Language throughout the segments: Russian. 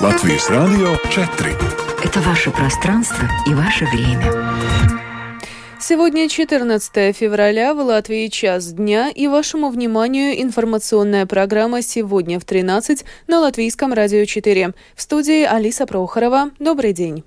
Латвийс Радио 4. Это ваше пространство и ваше время. Сегодня 14 февраля, в Латвии час дня, и вашему вниманию информационная программа «Сегодня в 13» на Латвийском радио 4. В студии Алиса Прохорова. Добрый день.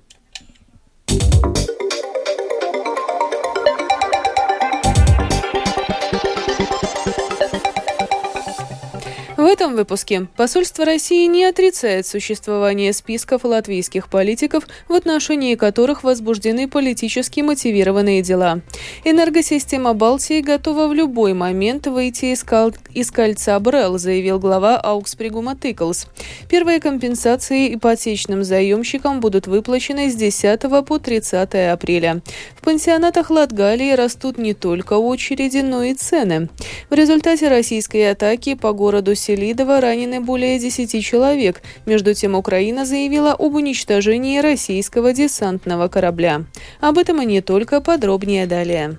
В этом выпуске посольство России не отрицает существование списков латвийских политиков, в отношении которых возбуждены политически мотивированные дела. Энергосистема Балтии готова в любой момент выйти из, кол... из кольца БРЭЛ, заявил глава Аукспригума Тыклс. Первые компенсации ипотечным заемщикам будут выплачены с 10 по 30 апреля. В пансионатах Латгалии растут не только очереди, но и цены. В результате российской атаки по городу Сель Селидова ранены более 10 человек. Между тем, Украина заявила об уничтожении российского десантного корабля. Об этом и не только, подробнее далее.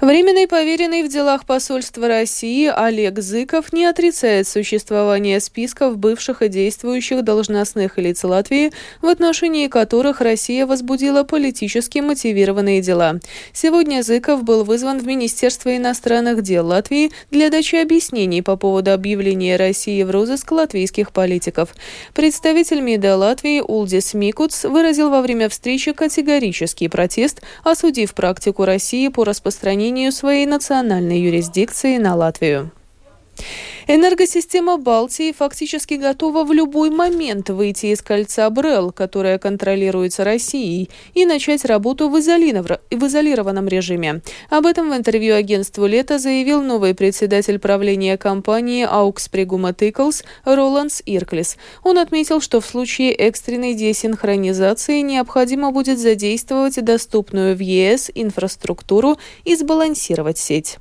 Временный поверенный в делах посольства России Олег Зыков не отрицает существование списков бывших и действующих должностных лиц Латвии, в отношении которых Россия возбудила политически мотивированные дела. Сегодня Зыков был вызван в Министерство иностранных дел Латвии для дачи объяснений по поводу объявления России в розыск латвийских политиков. Представитель МИДа Латвии Улдис Микуц выразил во время встречи категорический протест, осудив практику России по распространению применению своей национальной юрисдикции на Латвию. Энергосистема Балтии фактически готова в любой момент выйти из кольца БРЭЛ, которое контролируется Россией, и начать работу в, изолированном режиме. Об этом в интервью агентству «Лето» заявил новый председатель правления компании Augspreguma Tickles Роландс Ирклис. Он отметил, что в случае экстренной десинхронизации необходимо будет задействовать доступную в ЕС инфраструктуру и сбалансировать сеть.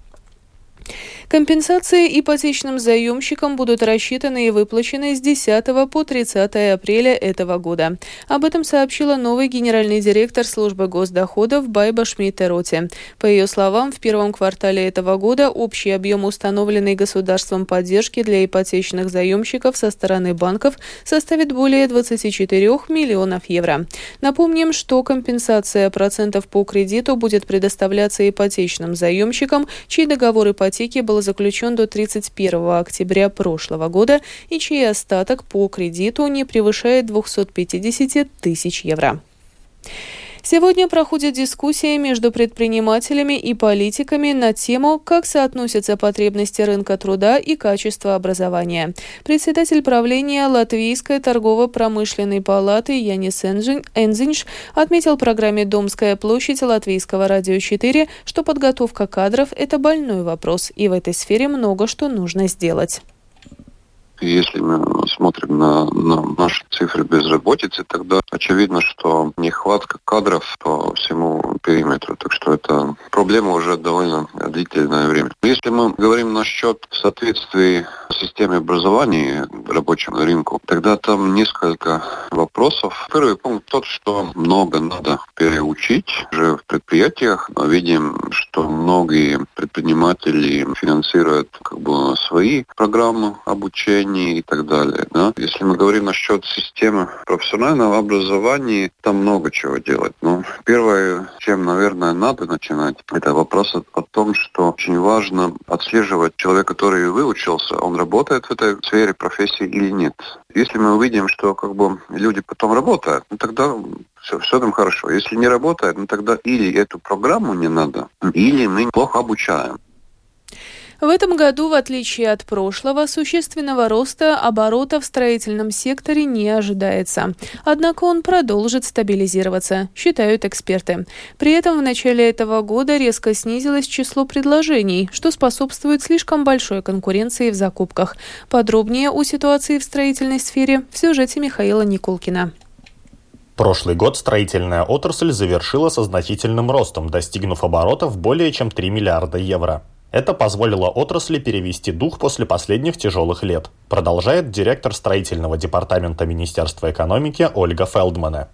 Компенсации ипотечным заемщикам будут рассчитаны и выплачены с 10 по 30 апреля этого года. Об этом сообщила новый генеральный директор службы госдоходов Байба Шмидт-Роте. По ее словам, в первом квартале этого года общий объем установленной государством поддержки для ипотечных заемщиков со стороны банков составит более 24 миллионов евро. Напомним, что компенсация процентов по кредиту будет предоставляться ипотечным заемщикам, чей договор ипотеки был был заключен до 31 октября прошлого года и чей остаток по кредиту не превышает 250 тысяч евро. Сегодня проходит дискуссия между предпринимателями и политиками на тему, как соотносятся потребности рынка труда и качество образования. Председатель правления Латвийской торгово-промышленной палаты Янис Энзинш отметил программе «Домская площадь» Латвийского радио 4, что подготовка кадров – это больной вопрос, и в этой сфере много что нужно сделать. Если мы смотрим на, на наши цифры безработицы, тогда очевидно, что нехватка кадров по всему периметру. Так что это проблема уже довольно длительное время. Если мы говорим насчет соответствия системе образования рабочему рынку, тогда там несколько вопросов. Первый пункт тот, что много надо переучить уже в предприятиях. Мы видим, что многие предприниматели финансируют как бы свои программы обучения и так далее. Да? Если мы говорим насчет системы профессионального образования, там много чего делать. Но первое, чем, наверное, надо начинать, это вопрос о, о том, что очень важно отслеживать человека, который выучился, он работает в этой сфере профессии или нет. Если мы увидим, что как бы люди потом работают, ну, тогда все, все там хорошо. Если не работает, ну тогда или эту программу не надо, или мы плохо обучаем. В этом году, в отличие от прошлого, существенного роста оборота в строительном секторе не ожидается. Однако он продолжит стабилизироваться, считают эксперты. При этом в начале этого года резко снизилось число предложений, что способствует слишком большой конкуренции в закупках. Подробнее о ситуации в строительной сфере в сюжете Михаила Никулкина. Прошлый год строительная отрасль завершила со значительным ростом, достигнув оборотов более чем 3 миллиарда евро. Это позволило отрасли перевести дух после последних тяжелых лет, продолжает директор строительного департамента Министерства экономики Ольга Фелдмана.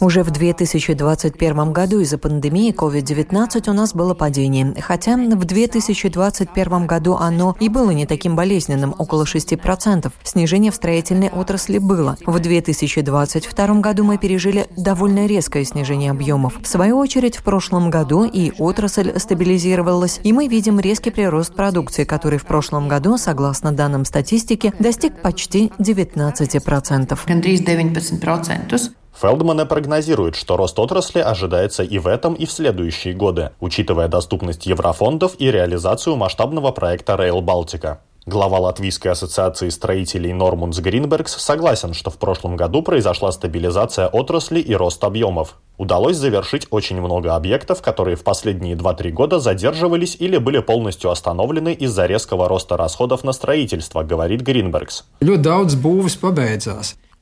Уже в 2021 году из-за пандемии COVID-19 у нас было падение, хотя в 2021 году оно и было не таким болезненным, около 6%. Снижение в строительной отрасли было. В 2022 году мы пережили довольно резкое снижение объемов. В свою очередь, в прошлом году и отрасль стабилизировалась, и мы видим резкий прирост продукции, который в прошлом году, согласно данным статистики, достиг почти 19% gandrīz 19%. Фелдманы прогнозирует, что рост отрасли ожидается и в этом, и в следующие годы, учитывая доступность еврофондов и реализацию масштабного проекта Rail Балтика. Глава Латвийской ассоциации строителей Нормунс Гринбергс согласен, что в прошлом году произошла стабилизация отрасли и рост объемов. Удалось завершить очень много объектов, которые в последние 2-3 года задерживались или были полностью остановлены из-за резкого роста расходов на строительство, говорит Гринбергс.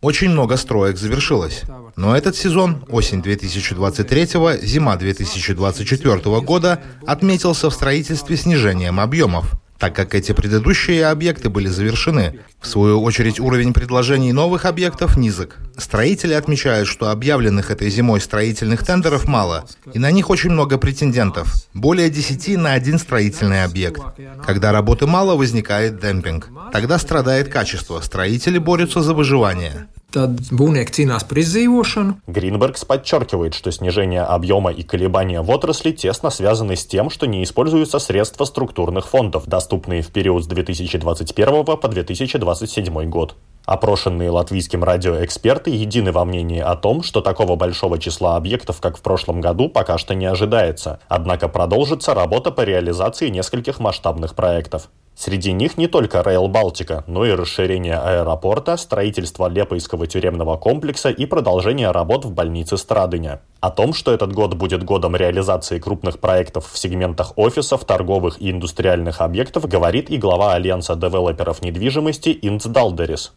Очень много строек завершилось. Но этот сезон, осень 2023, зима 2024 года, отметился в строительстве снижением объемов так как эти предыдущие объекты были завершены. В свою очередь, уровень предложений новых объектов низок. Строители отмечают, что объявленных этой зимой строительных тендеров мало, и на них очень много претендентов. Более 10 на один строительный объект. Когда работы мало, возникает демпинг. Тогда страдает качество. Строители борются за выживание. Tad būvnieki cīnās par izdzīvošanu. Гринбергс подчеркивает, что снижение объема и колебания в отрасли тесно связаны с тем, что не используются средства структурных фондов, доступные в период с 2021 по 2027 год. Опрошенные латвийским радио эксперты едины во мнении о том, что такого большого числа объектов, как в прошлом году, пока что не ожидается. Однако продолжится работа по реализации нескольких масштабных проектов. Среди них не только Rail Балтика, но и расширение аэропорта, строительство Лепойского тюремного комплекса и продолжение работ в больнице Страдыня. О том, что этот год будет годом реализации крупных проектов в сегментах офисов, торговых и индустриальных объектов, говорит и глава Альянса девелоперов недвижимости Инц Далдерис.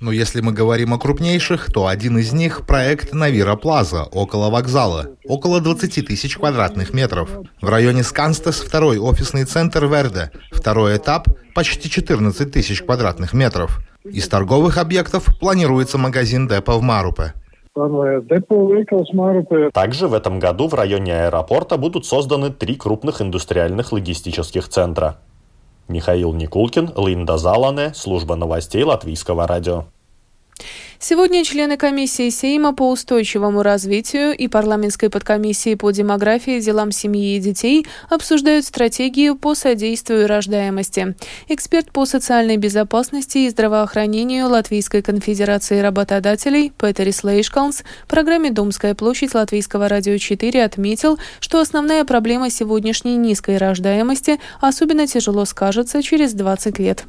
Но если мы говорим о крупнейших, то один из них – проект Навира Плаза, около вокзала, около 20 тысяч квадратных метров. В районе Сканстес второй офисный центр Верде, второй этап – почти 14 тысяч квадратных метров. Из торговых объектов планируется магазин Депо в Марупе. Также в этом году в районе аэропорта будут созданы три крупных индустриальных логистических центра. Михаил Никулкин, Линда Залане, служба новостей Латвийского радио. Сегодня члены комиссии Сейма по устойчивому развитию и парламентской подкомиссии по демографии, делам семьи и детей обсуждают стратегию по содействию рождаемости. Эксперт по социальной безопасности и здравоохранению Латвийской конфедерации работодателей Петерис Лейшкалнс в программе «Домская площадь» Латвийского радио 4 отметил, что основная проблема сегодняшней низкой рождаемости особенно тяжело скажется через 20 лет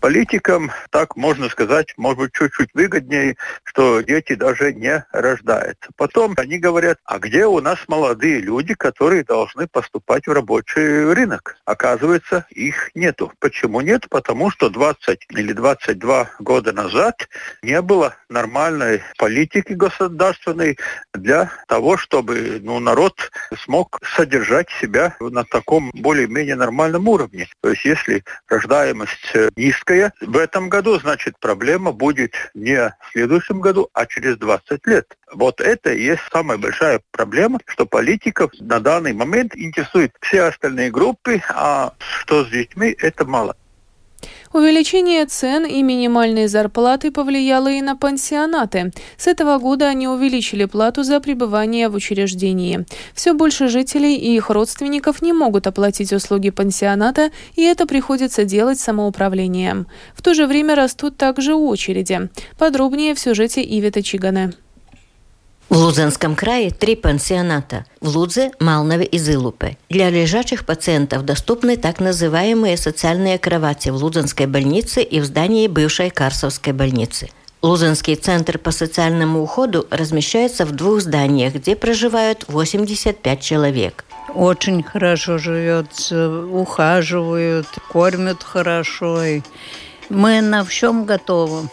политикам, так можно сказать, может быть, чуть-чуть выгоднее, что дети даже не рождаются. Потом они говорят, а где у нас молодые люди, которые должны поступать в рабочий рынок? Оказывается, их нету. Почему нет? Потому что 20 или 22 года назад не было нормальной политики государственной для того, чтобы ну, народ смог содержать себя на таком более-менее нормальном уровне. То есть если рождаемость низкая, низкая. В этом году, значит, проблема будет не в следующем году, а через 20 лет. Вот это и есть самая большая проблема, что политиков на данный момент интересуют все остальные группы, а что с детьми, это мало. Увеличение цен и минимальной зарплаты повлияло и на пансионаты. С этого года они увеличили плату за пребывание в учреждении. Все больше жителей и их родственников не могут оплатить услуги пансионата, и это приходится делать самоуправлением. В то же время растут также очереди. Подробнее в сюжете Ивета Чигана. В Лудзенском крае три пансионата – в Лудзе, Малнове и Зылупе. Для лежачих пациентов доступны так называемые социальные кровати в Лудзенской больнице и в здании бывшей Карсовской больницы. Лузенский центр по социальному уходу размещается в двух зданиях, где проживают 85 человек. Очень хорошо живется, ухаживают, кормят хорошо. Мы на всем готовы,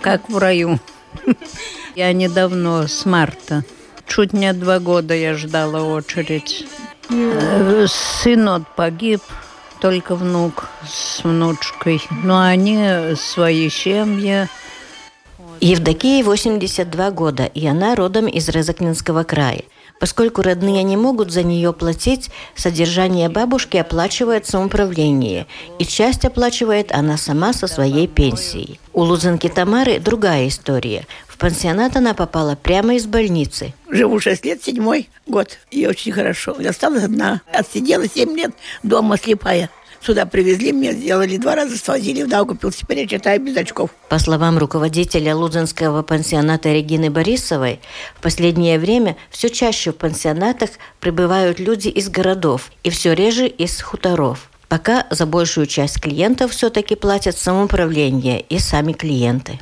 как в раю. Я недавно, с марта. Чуть не два года я ждала очередь. Сын погиб, только внук с внучкой. Но они свои семьи. Евдокии 82 года, и она родом из Резакнинского края. Поскольку родные не могут за нее платить, содержание бабушки оплачивает самоуправление, и часть оплачивает она сама со своей пенсией. У Лузенки Тамары другая история. В пансионат она попала прямо из больницы. Живу 6 лет, седьмой год, и очень хорошо. Я осталась одна, отсидела 7 лет, дома слепая. Сюда привезли, мне сделали два раза, свозили в Даугапилс. Теперь я читаю без очков. По словам руководителя Лудзенского пансионата Регины Борисовой, в последнее время все чаще в пансионатах прибывают люди из городов и все реже из хуторов. Пока за большую часть клиентов все-таки платят самоуправление и сами клиенты.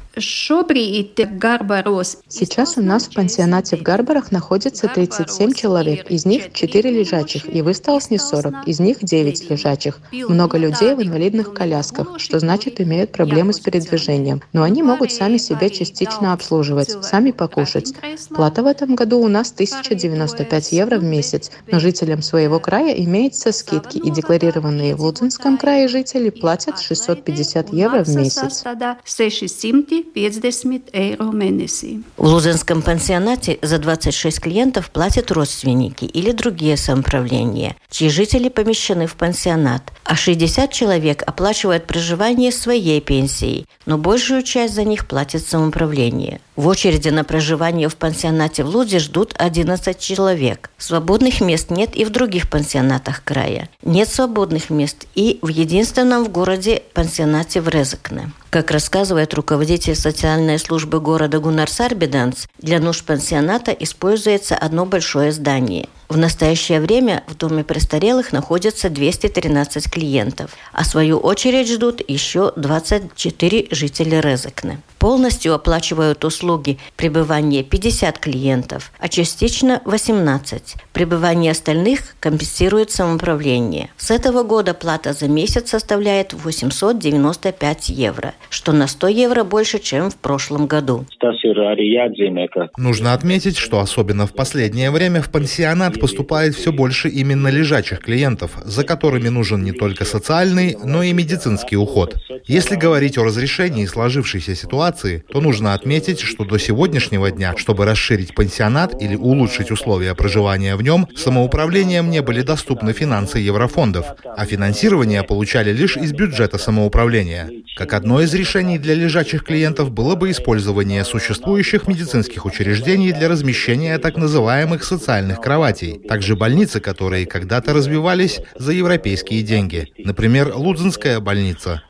Сейчас у нас в пансионате в Гарбарах находится 37 человек, из них 4 лежачих, и в Исталсне 40, из них 9 лежачих. Много людей в инвалидных колясках, что значит имеют проблемы с передвижением, но они могут сами себя частично обслуживать, сами покушать. Плата в этом году у нас 1095 евро в месяц, но жителям своего края имеются скидки, и декларированные в Лудзинском крае жители платят 650 евро в месяц. 50 eiro mēnesī. В Лузенском пансионате за 26 клиентов платят родственники или другие самоуправления, чьи жители помещены в пансионат, а 60 человек оплачивают проживание своей пенсией, но большую часть за них платит самоуправление. В очереди на проживание в пансионате в Лузе ждут 11 человек. Свободных мест нет и в других пансионатах края. Нет свободных мест и в единственном в городе пансионате в Резекне. Как рассказывает руководитель социальной службы города Гунар Сарбиданс, для нужд пансионата используется одно большое здание. В настоящее время в доме престарелых находится 213 клиентов, а свою очередь ждут еще 24 жителя Резекне. Полностью оплачивают услуги пребывания 50 клиентов, а частично 18. Пребывание остальных компенсирует самоуправление. С этого года плата за месяц составляет 895 евро, что на 100 евро больше, чем в прошлом году. Нужно отметить, что особенно в последнее время в пансионат поступает все больше именно лежачих клиентов, за которыми нужен не только социальный, но и медицинский уход. Если говорить о разрешении сложившейся ситуации, то нужно отметить, что до сегодняшнего дня, чтобы расширить пансионат или улучшить условия проживания в нем, самоуправлением не были доступны финансы еврофондов, а финансирование получали лишь из бюджета самоуправления. Как одно из решений для лежачих клиентов было бы использование существующих медицинских учреждений для размещения так называемых социальных кроватей, также больницы, которые когда-то развивались за европейские деньги. Например, Лудзенская больница.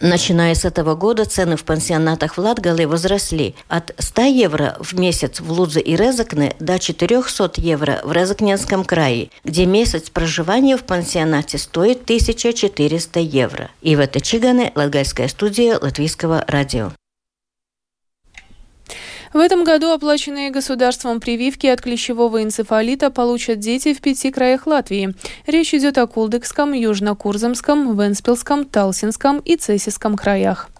Начиная с этого года цены в пансионатах в Латгале возросли от 100 евро в месяц в Лудзе и Резакне до 400 евро в Резакненском крае, где месяц проживания в пансионате стоит 1400 евро. И в это Чигане, Латгальская студия Латвийского радио. В этом году оплаченные государством прививки от клещевого энцефалита получат дети в пяти краях Латвии. Речь идет о Кулдыкском, Южно-Курзамском, Венспилском, Талсинском и Цесиском краях.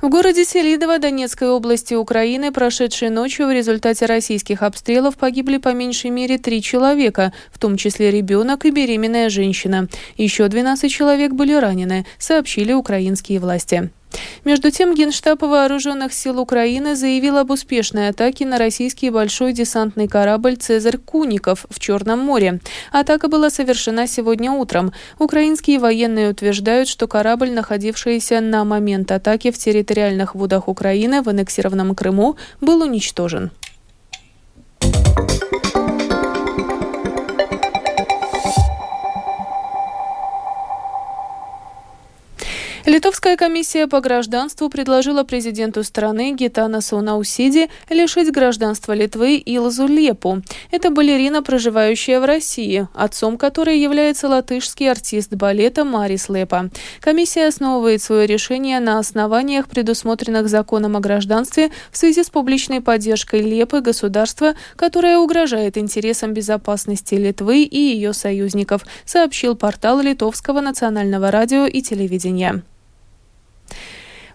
В городе Селидово Донецкой области Украины прошедшей ночью в результате российских обстрелов погибли по меньшей мере три человека, в том числе ребенок и беременная женщина. Еще 12 человек были ранены, сообщили украинские власти. Между тем, Генштаб Вооруженных сил Украины заявил об успешной атаке на российский большой десантный корабль «Цезарь Куников» в Черном море. Атака была совершена сегодня утром. Украинские военные утверждают, что корабль, находившийся на момент атаки в территориальных водах Украины в аннексированном Крыму, был уничтожен. Литовская комиссия по гражданству предложила президенту страны Гитанасу Наусиди лишить гражданства Литвы Илзу Лепу. Это балерина, проживающая в России, отцом которой является латышский артист балета Марис Лиепа. Комиссия основывает свое решение на основаниях, предусмотренных законом о гражданстве в связи с публичной поддержкой Лиепы государства, которое угрожает интересам безопасности Литвы и ее союзников, сообщил портал Литовского национального радио и телевидения.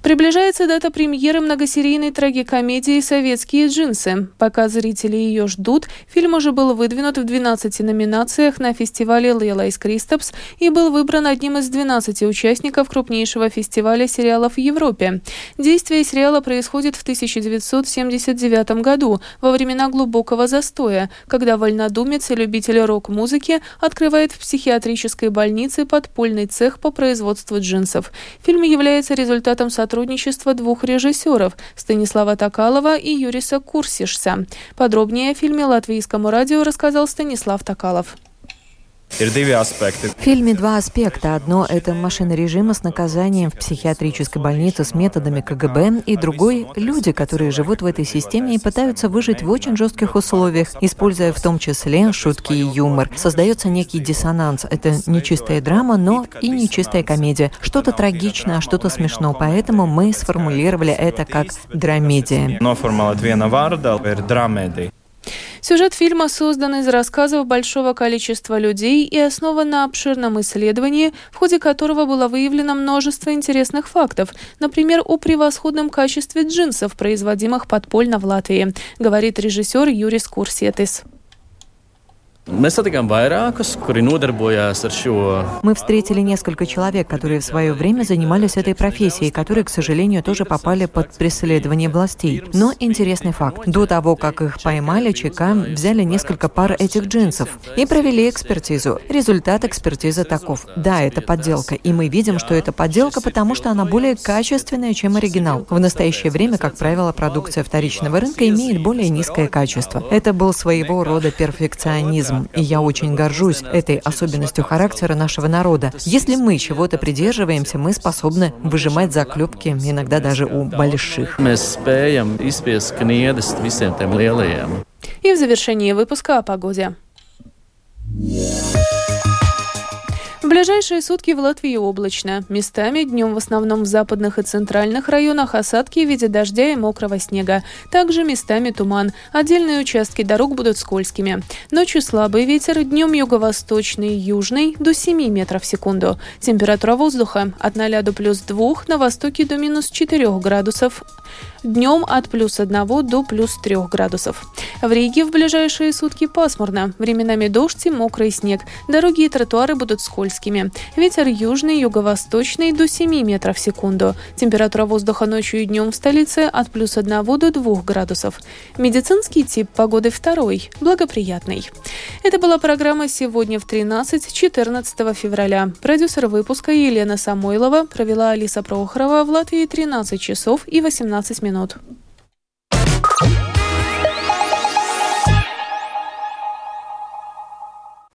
Приближается дата премьеры многосерийной трагикомедии «Советские джинсы». Пока зрители ее ждут, фильм уже был выдвинут в 12 номинациях на фестивале «Lielais Kristaps» и был выбран одним из 12 участников крупнейшего фестиваля сериалов в Европе. Действие сериала происходит в 1979 году, во времена глубокого застоя, когда вольнодумец и любитель рок-музыки открывает в психиатрической больнице подпольный цех по производству джинсов. Фильм является результатом сотрудничества сотрудничество двух режиссеров – Станислава Токалова и Юриса Курсишса. Подробнее о фильме латвийскому радио рассказал Станислав Токалов. В фильме два аспекта. Одно – это машина режима с наказанием в психиатрической больнице с методами КГБ, и другой – люди, которые живут в этой системе и пытаются выжить в очень жестких условиях, используя в том числе шутки и юмор. Создается некий диссонанс. Это не чистая драма, но и не чистая комедия. Что-то трагичное, а что-то смешно. Поэтому мы сформулировали это как драмедия. Сюжет фильма создан из рассказов большого количества людей и основан на обширном исследовании, в ходе которого было выявлено множество интересных фактов, например, о превосходном качестве джинсов, производимых подпольно в Латвии, говорит режиссер Юрис Курсетис. Мы встретили несколько человек, которые в свое время занимались этой профессией, которые, к сожалению, тоже попали под преследование властей. Но интересный факт. До того, как их поймали, ЧК взяли несколько пар этих джинсов и провели экспертизу. Результат экспертизы таков. Да, это подделка. И мы видим, что это подделка, потому что она более качественная, чем оригинал. В настоящее время, как правило, продукция вторичного рынка имеет более низкое качество. Это был своего рода перфекционизм патриотизм, и я очень горжусь этой особенностью характера нашего народа. Если мы чего-то придерживаемся, мы способны выжимать заклепки, иногда даже у больших. И в завершении выпуска о погоде ближайшие сутки в Латвии облачно. Местами днем в основном в западных и центральных районах осадки в виде дождя и мокрого снега. Также местами туман. Отдельные участки дорог будут скользкими. Ночью слабый ветер, днем юго-восточный, южный до 7 метров в секунду. Температура воздуха от 0 до плюс 2, на востоке до минус 4 градусов. Днем от плюс 1 до плюс 3 градусов. В Риге в ближайшие сутки пасмурно. Временами дождь и мокрый снег. Дороги и тротуары будут скользкими. Ветер южный, юго-восточный до 7 метров в секунду. Температура воздуха ночью и днем в столице от плюс 1 до 2 градусов. Медицинский тип погоды второй, благоприятный. Это была программа «Сегодня в 13-14 февраля». Продюсер выпуска Елена Самойлова провела Алиса Прохорова в Латвии 13 часов и 18 минут. minut.